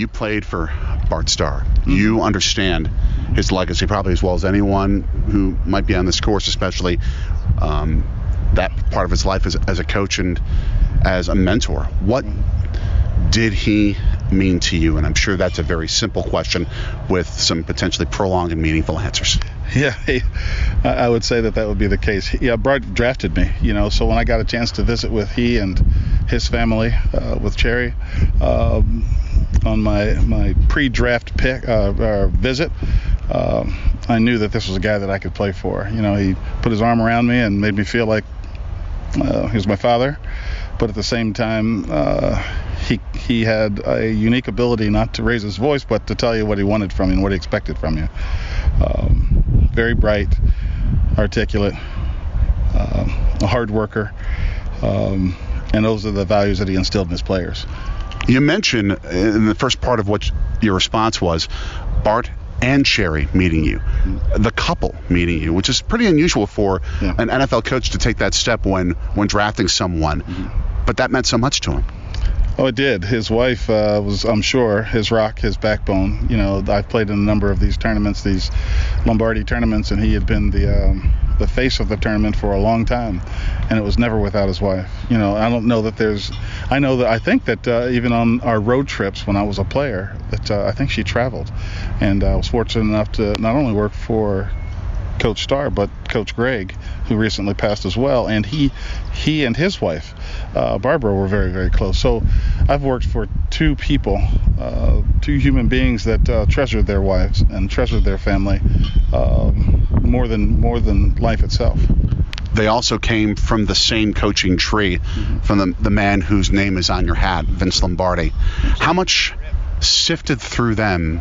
You played for Bart Starr. Mm-hmm. You understand his legacy probably as well as anyone who might be on this course, especially um, that part of his life as, as a coach and as a mentor. What did he mean to you? And I'm sure that's a very simple question with some potentially prolonged and meaningful answers. Yeah, he, I would say that that would be the case. Yeah, Bart drafted me, you know, so when I got a chance to visit with he and his family, uh, with Cherry, um, on my my pre-draft pick uh, uh, visit, uh, I knew that this was a guy that I could play for. You know, he put his arm around me and made me feel like uh, he was my father, but at the same time, uh, he he had a unique ability not to raise his voice, but to tell you what he wanted from you and what he expected from you. Um, very bright, articulate, um, a hard worker. Um, and those are the values that he instilled in his players. You mentioned in the first part of what your response was, Bart and Cherry meeting you, the couple meeting you, which is pretty unusual for yeah. an NFL coach to take that step when when drafting someone. Mm-hmm. But that meant so much to him. Oh, it did. His wife uh, was, I'm sure, his rock, his backbone. You know, I've played in a number of these tournaments, these Lombardi tournaments, and he had been the um, the face of the tournament for a long time, and it was never without his wife. You know, I don't know that there's. I know that I think that uh, even on our road trips when I was a player, that uh, I think she traveled, and I was fortunate enough to not only work for Coach Starr, but Coach Gregg, who recently passed as well, and he he and his wife, uh, Barbara, were very very close. So I've worked for two people, uh, two human beings that uh, treasured their wives and treasured their family um, more than more than life itself. They also came from the same coaching tree, mm-hmm. from the, the man whose name is on your hat, Vince Lombardi. How much sifted through them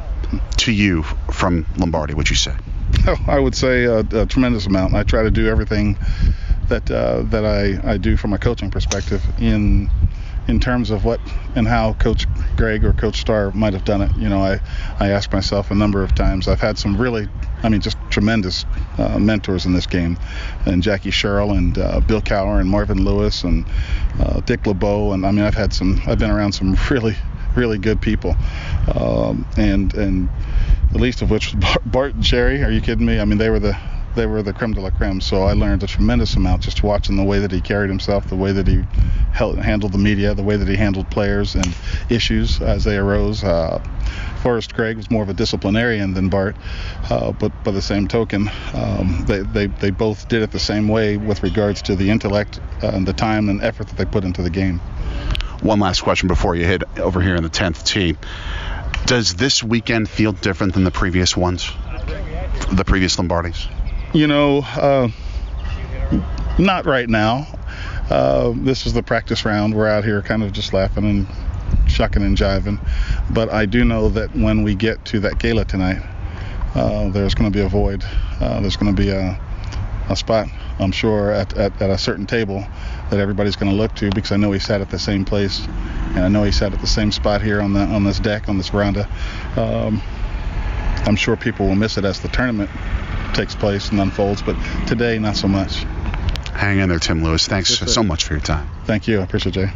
to you from Lombardi, would you say? I would say a, a, tremendous amount. I try to do everything that uh, that I, I do from a coaching perspective in in terms of what and how Coach Gregg or Coach Starr might have done it. You know, I I ask myself a number of times. I've had some really, I mean, just tremendous uh, mentors in this game, and Jackie Sherrill and uh, Bill Cowher and Marvin Lewis and uh, Dick LeBeau, and I mean, I've had some. I've been around some really really good people, um, and and the least of which was Bart and Cherry. Are you kidding me? I mean, they were the they were the creme de la creme. So I learned a tremendous amount just watching the way that he carried himself, the way that he held, handled the media, the way that he handled players and issues as they arose. Uh, Forrest Gregg was more of a disciplinarian than Bart, uh, but by the same token, um, they, they, they both did it the same way with regards to the intellect uh, and the time and effort that they put into the game. One last question before you hit over here in the 10th tee. Does this weekend feel different than the previous ones? The previous Lombardis? You know, uh, not right now. Uh, this is the practice round. We're out here kind of just laughing and shucking and jiving. But I do know that when we get to that gala tonight, uh, there's going to be a void. Uh, there's going to be a, a spot, I'm sure, at, at, at a certain table that everybody's going to look to because I know he sat at the same place, and I know he sat at the same spot here on the on this deck on this veranda. Um, I'm sure people will miss it as the tournament takes place and unfolds, but today not so much. Hang in there, Tim Lewis. Thanks yes, so much for your time. Thank you. I appreciate it, Jay.